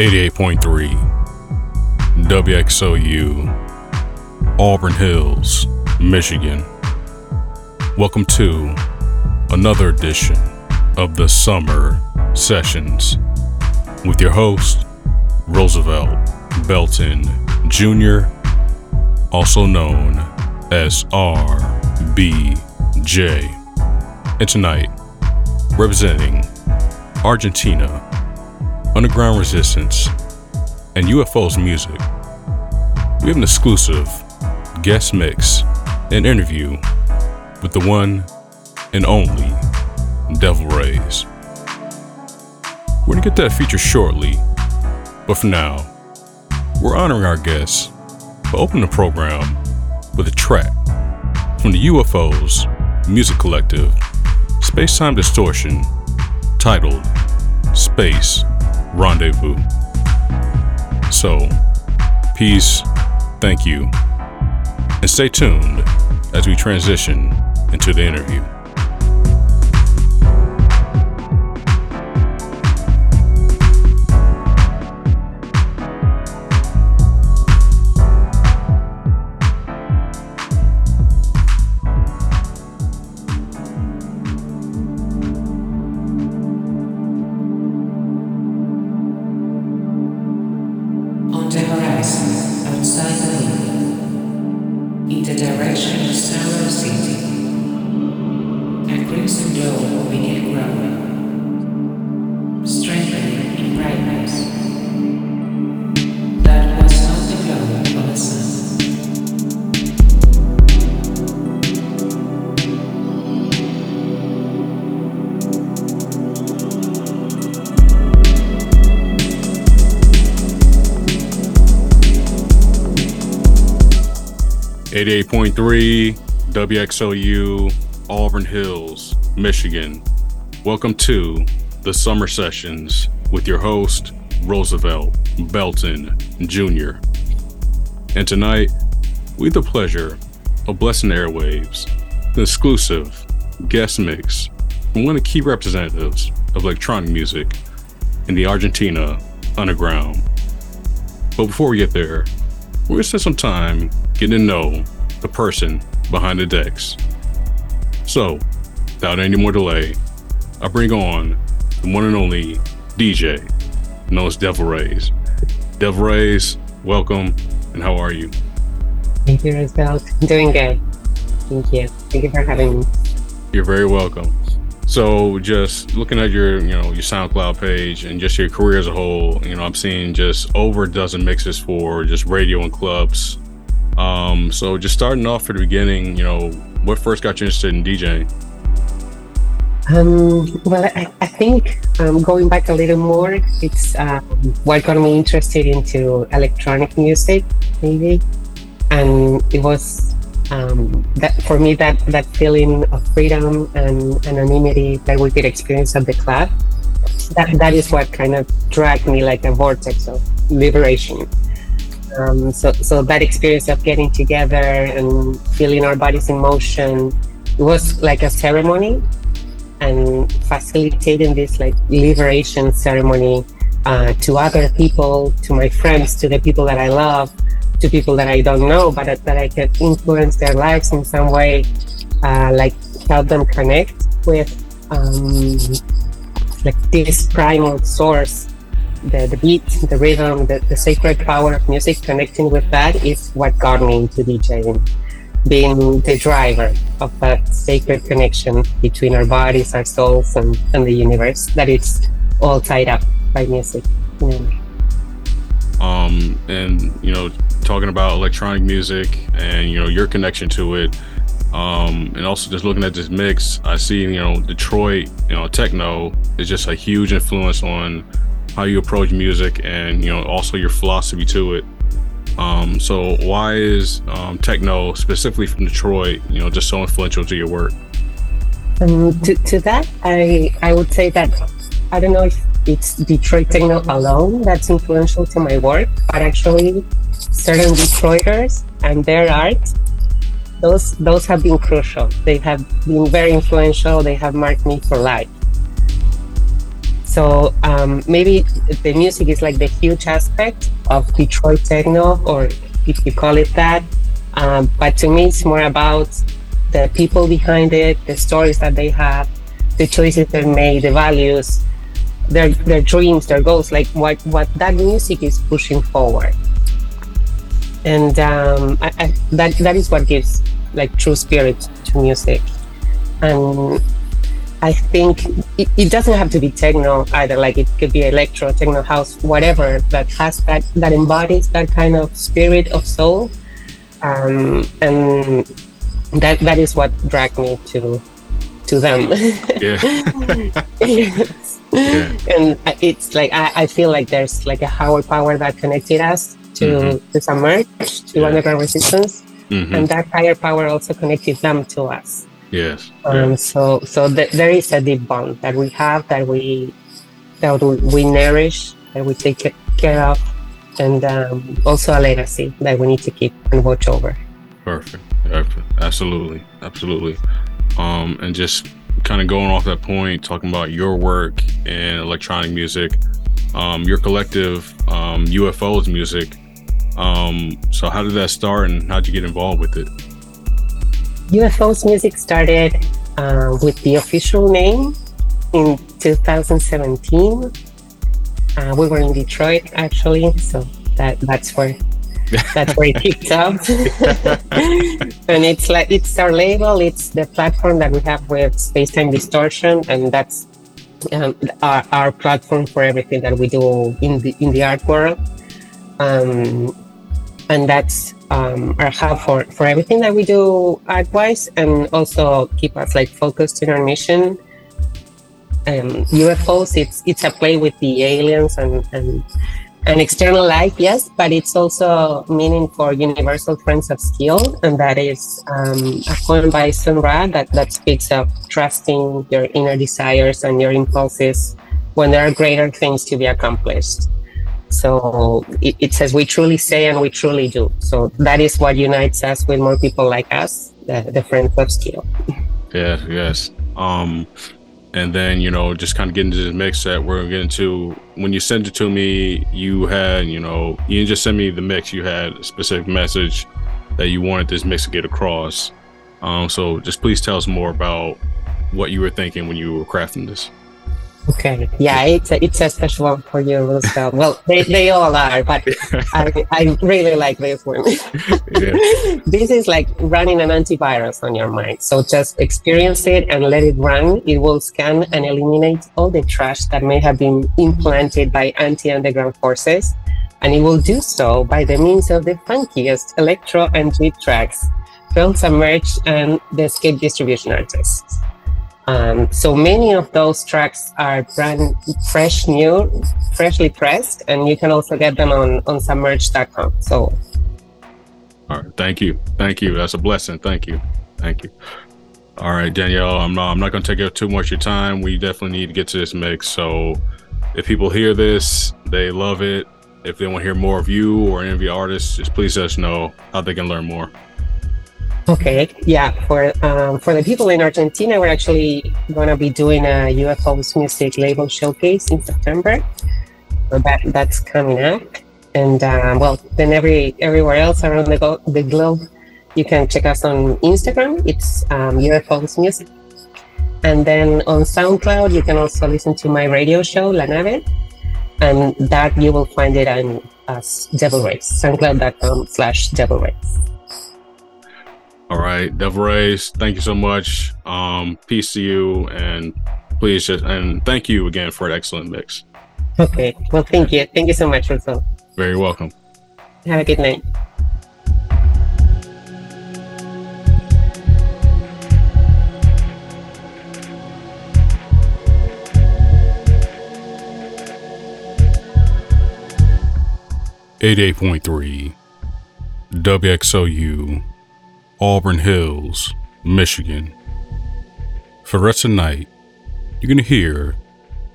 88.3 WXOU, Auburn Hills, Michigan. Welcome to another edition of the Summer Sessions with your host, Roosevelt Belton Jr., also known as RBJ. And tonight, representing Argentina underground resistance, and UFO's music, we have an exclusive guest mix and interview with the one and only Devil Rays. We're gonna get that feature shortly, but for now, we're honoring our guests by opening the program with a track from the UFO's music collective, Spacetime Distortion, titled Space rendezvous. So, peace, thank you, and stay tuned as we transition into the interview. Eighty-eight point three WXOU, Auburn Hills, Michigan. Welcome to the Summer Sessions with your host, Roosevelt Belton Jr. And tonight, we the pleasure of blessing airwaves, the exclusive guest mix from one of the key representatives of electronic music in the Argentina underground. But before we get there, we're gonna spend some time getting to know the person behind the decks. So, without any more delay, I bring on the one and only DJ, known as Devil Rays. Devil Rays, welcome, and how are you? Thank you, Roosevelt. I'm doing good. Thank you. Thank you for having me. You're very welcome. So, just looking at your, you know, your SoundCloud page and just your career as a whole, you know, I'm seeing just over a dozen mixes for just radio and clubs um, so just starting off at the beginning, you know, what first got you interested in DJing? Um, well, I, I think um, going back a little more, it's um, what got me interested into electronic music, maybe, and it was um, that for me that that feeling of freedom and anonymity that we could experience at the club. That that is what kind of dragged me like a vortex of liberation. Um, so, so that experience of getting together and feeling our bodies in motion, it was like a ceremony and facilitating this like liberation ceremony uh, to other people, to my friends, to the people that I love, to people that I don't know, but that, that I can influence their lives in some way, uh, like help them connect with um, like this primal source the, the beat, the rhythm, the, the sacred power of music, connecting with that is what got me into DJing. Being the driver of that sacred connection between our bodies, our souls, and, and the universe, that it's all tied up by music. Um, and you know, talking about electronic music and you know your connection to it, um, and also just looking at this mix, I see you know Detroit, you know, techno is just a huge influence on how you approach music and you know also your philosophy to it. Um, so why is um, techno specifically from detroit you know just so influential to your work? Um, to, to that i i would say that i don't know if it's detroit techno alone that's influential to my work but actually certain detroiters and their art those those have been crucial. They have been very influential. They have marked me for life. So um, maybe the music is like the huge aspect of Detroit techno, or if you call it that. Um, but to me, it's more about the people behind it, the stories that they have, the choices they made, the values, their their dreams, their goals, like what what that music is pushing forward. And um, I, I, that that is what gives like true spirit to music. And I think it, it, doesn't have to be techno either. Like it could be electro, techno house, whatever that has that that embodies that kind of spirit of soul. Um, and that that is what dragged me to to them. Yeah. yeah. And it's like I, I feel like there's like a higher power that connected us to mm-hmm. to submerge to yeah. underground resistance, mm-hmm. and that higher power also connected them to us. Yes. Um, So so th- there is a deep bond that we have that we that we nourish that we take care of, and um, also a legacy that we need to keep and watch over. Perfect. Perfect. Absolutely. Absolutely. Um, and just kind of going off that point, talking about your work in electronic music, um, your collective um, UFOs music. Um, so, how did that start and how'd you get involved with it? UFOs music started uh, with the official name in 2017. Uh, we were in Detroit actually, so that that's where that's where it kicked off. and it's like it's our label, it's the platform that we have with Spacetime Distortion, and that's um, our, our platform for everything that we do in the in the art world. Um, and that's um, our hub for, for everything that we do art wise and also keep us like focused in our mission. Um, UFOs, it's it's a play with the aliens and, and an external life, yes, but it's also meaning for universal friends of skill, and that is um, a poem by Sun Ra that, that speaks of trusting your inner desires and your impulses when there are greater things to be accomplished. So it, it, says we truly say and we truly do. So that is what unites us with more people like us, the, the friends of skill. Yeah, yes. Um, and then you know just kind of get into the mix that we're gonna get into. When you sent it to me, you had you know you didn't just send me the mix. You had a specific message that you wanted this mix to get across. Um, so just please tell us more about what you were thinking when you were crafting this. Okay. Yeah, it's a, it's a special one for you, Roosevelt. Well, they, they all are, but I, I really like this one. yeah. This is like running an antivirus on your mind. So just experience it and let it run. It will scan and eliminate all the trash that may have been implanted by anti-underground forces. And it will do so by the means of the funkiest electro and G tracks, Film Submerged and the Escape Distribution artists. Um, so many of those tracks are brand fresh, new, freshly pressed, and you can also get them on on submerge.com. So, all right, thank you, thank you. That's a blessing. Thank you, thank you. All right, Danielle, I'm not I'm not going to take up too much of your time. We definitely need to get to this mix. So, if people hear this, they love it. If they want to hear more of you or any of your artists, just please let us know how they can learn more. Okay, yeah. For um, for the people in Argentina, we're actually gonna be doing a UFOs music label showcase in September. That that's coming up, and um, well, then every everywhere else around the, go- the globe, you can check us on Instagram. It's um, UFOs music, and then on SoundCloud, you can also listen to my radio show La Nave, and that you will find it on as Devil Rays. SoundCloud.com/slash Devil Rays. All right, Devil Rays, thank you so much. Um, peace to you, and please just and thank you again for an excellent mix. Okay, well, thank you, thank you so much, Russell. Very welcome. Have a good night. Eighty-eight point three, WXOU Auburn Hills, Michigan. For the rest of the night, you're going to hear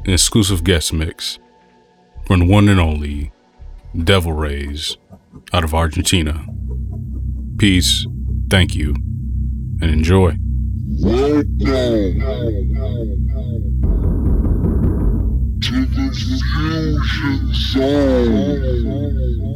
an exclusive guest mix from the one and only Devil Rays out of Argentina. Peace, thank you, and enjoy. Now, to Fusion Zone.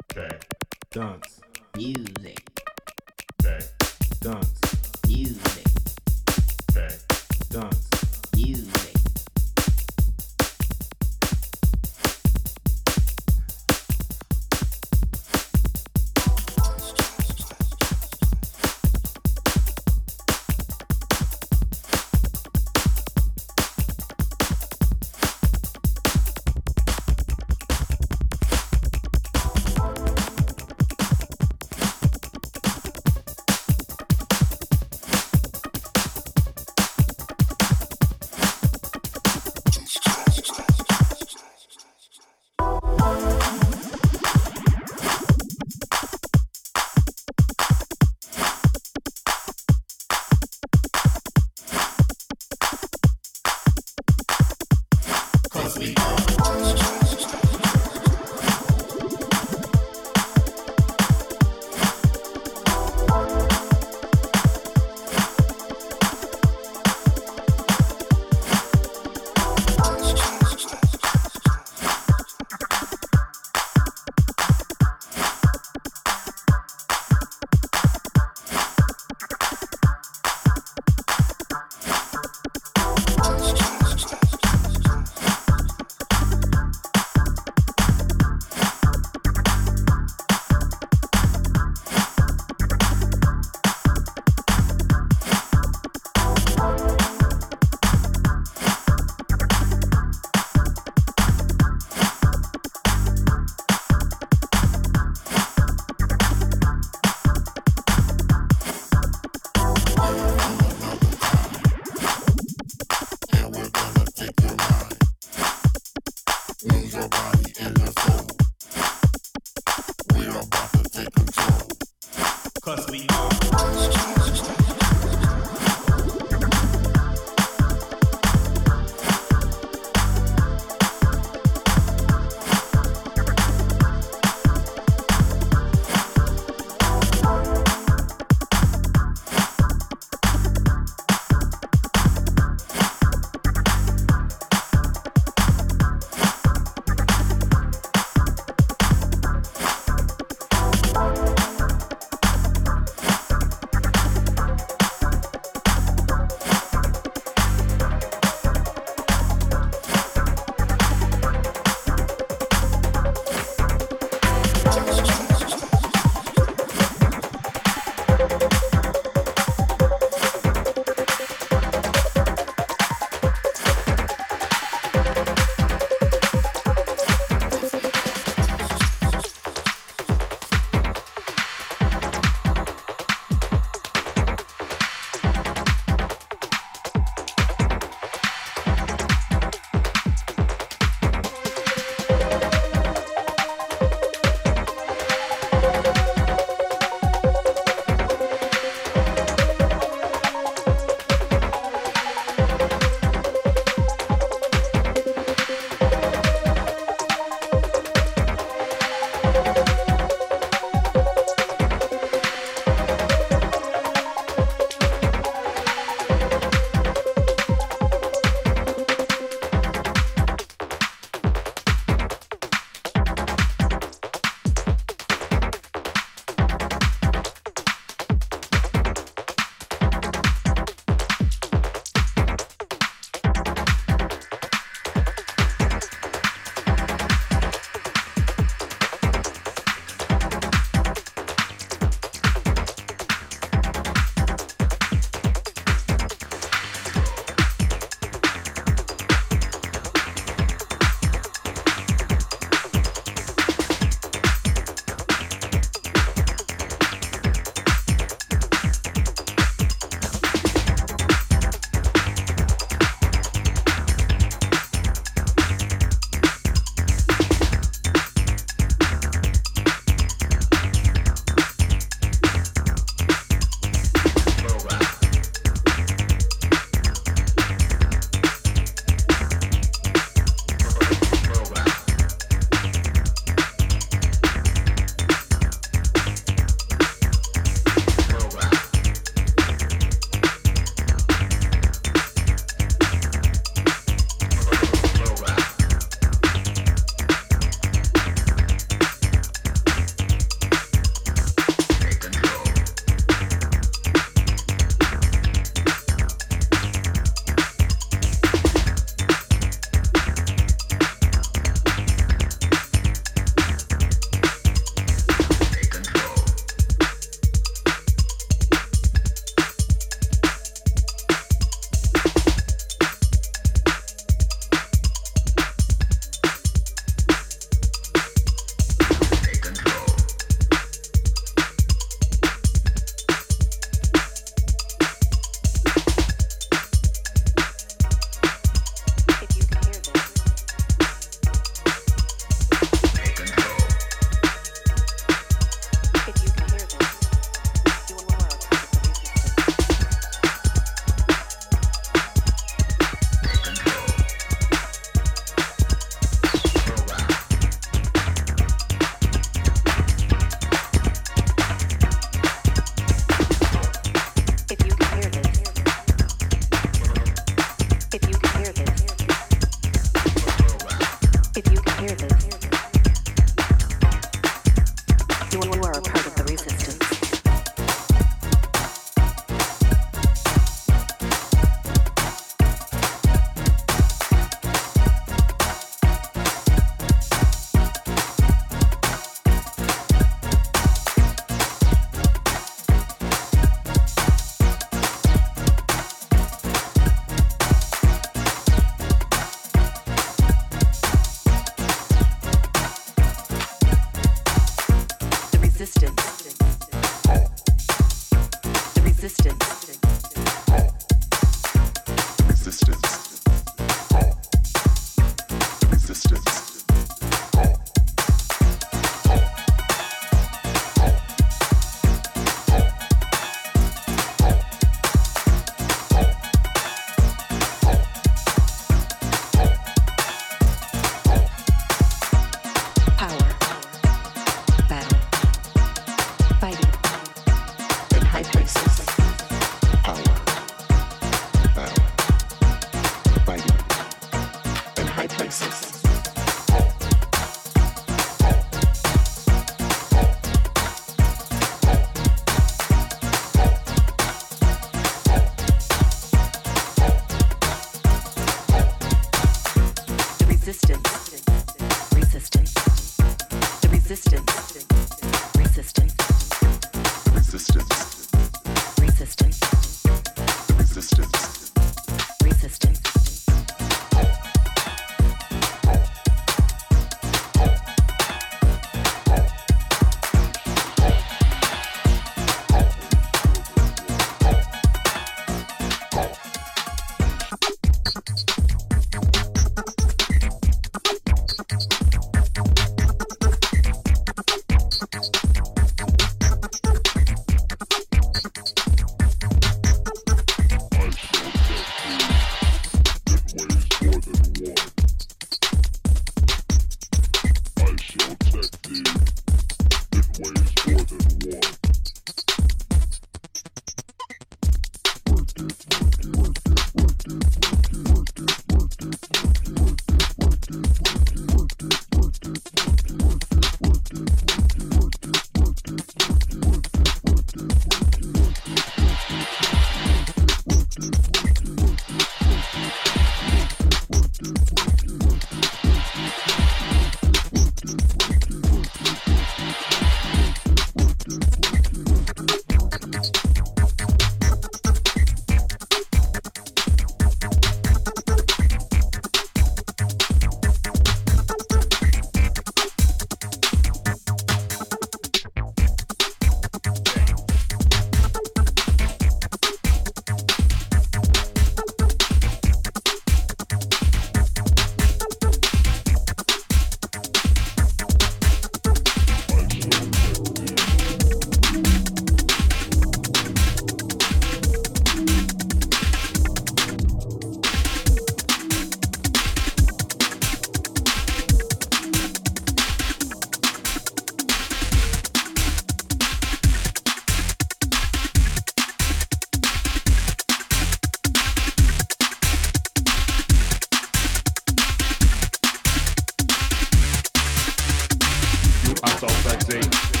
Are so sexy.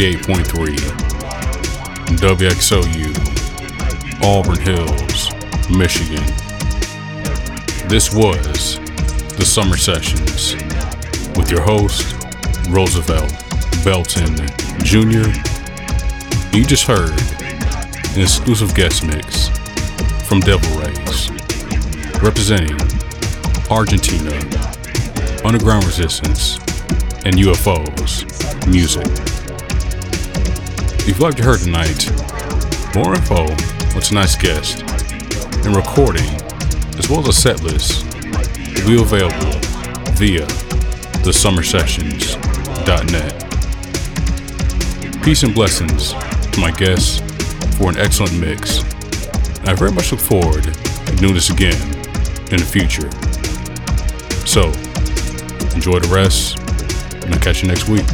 88.3 WXOU, Auburn Hills, Michigan. This was the Summer Sessions with your host, Roosevelt Belton Jr. You just heard an exclusive guest mix from Devil Rays, representing Argentina, Underground Resistance, and UFOs music. If you'd like to hear tonight, more info on tonight's guest and recording, as well as a set list, will be available via thesummersessions.net. Peace and blessings to my guests for an excellent mix. I very much look forward to doing this again in the future. So, enjoy the rest, and I'll catch you next week.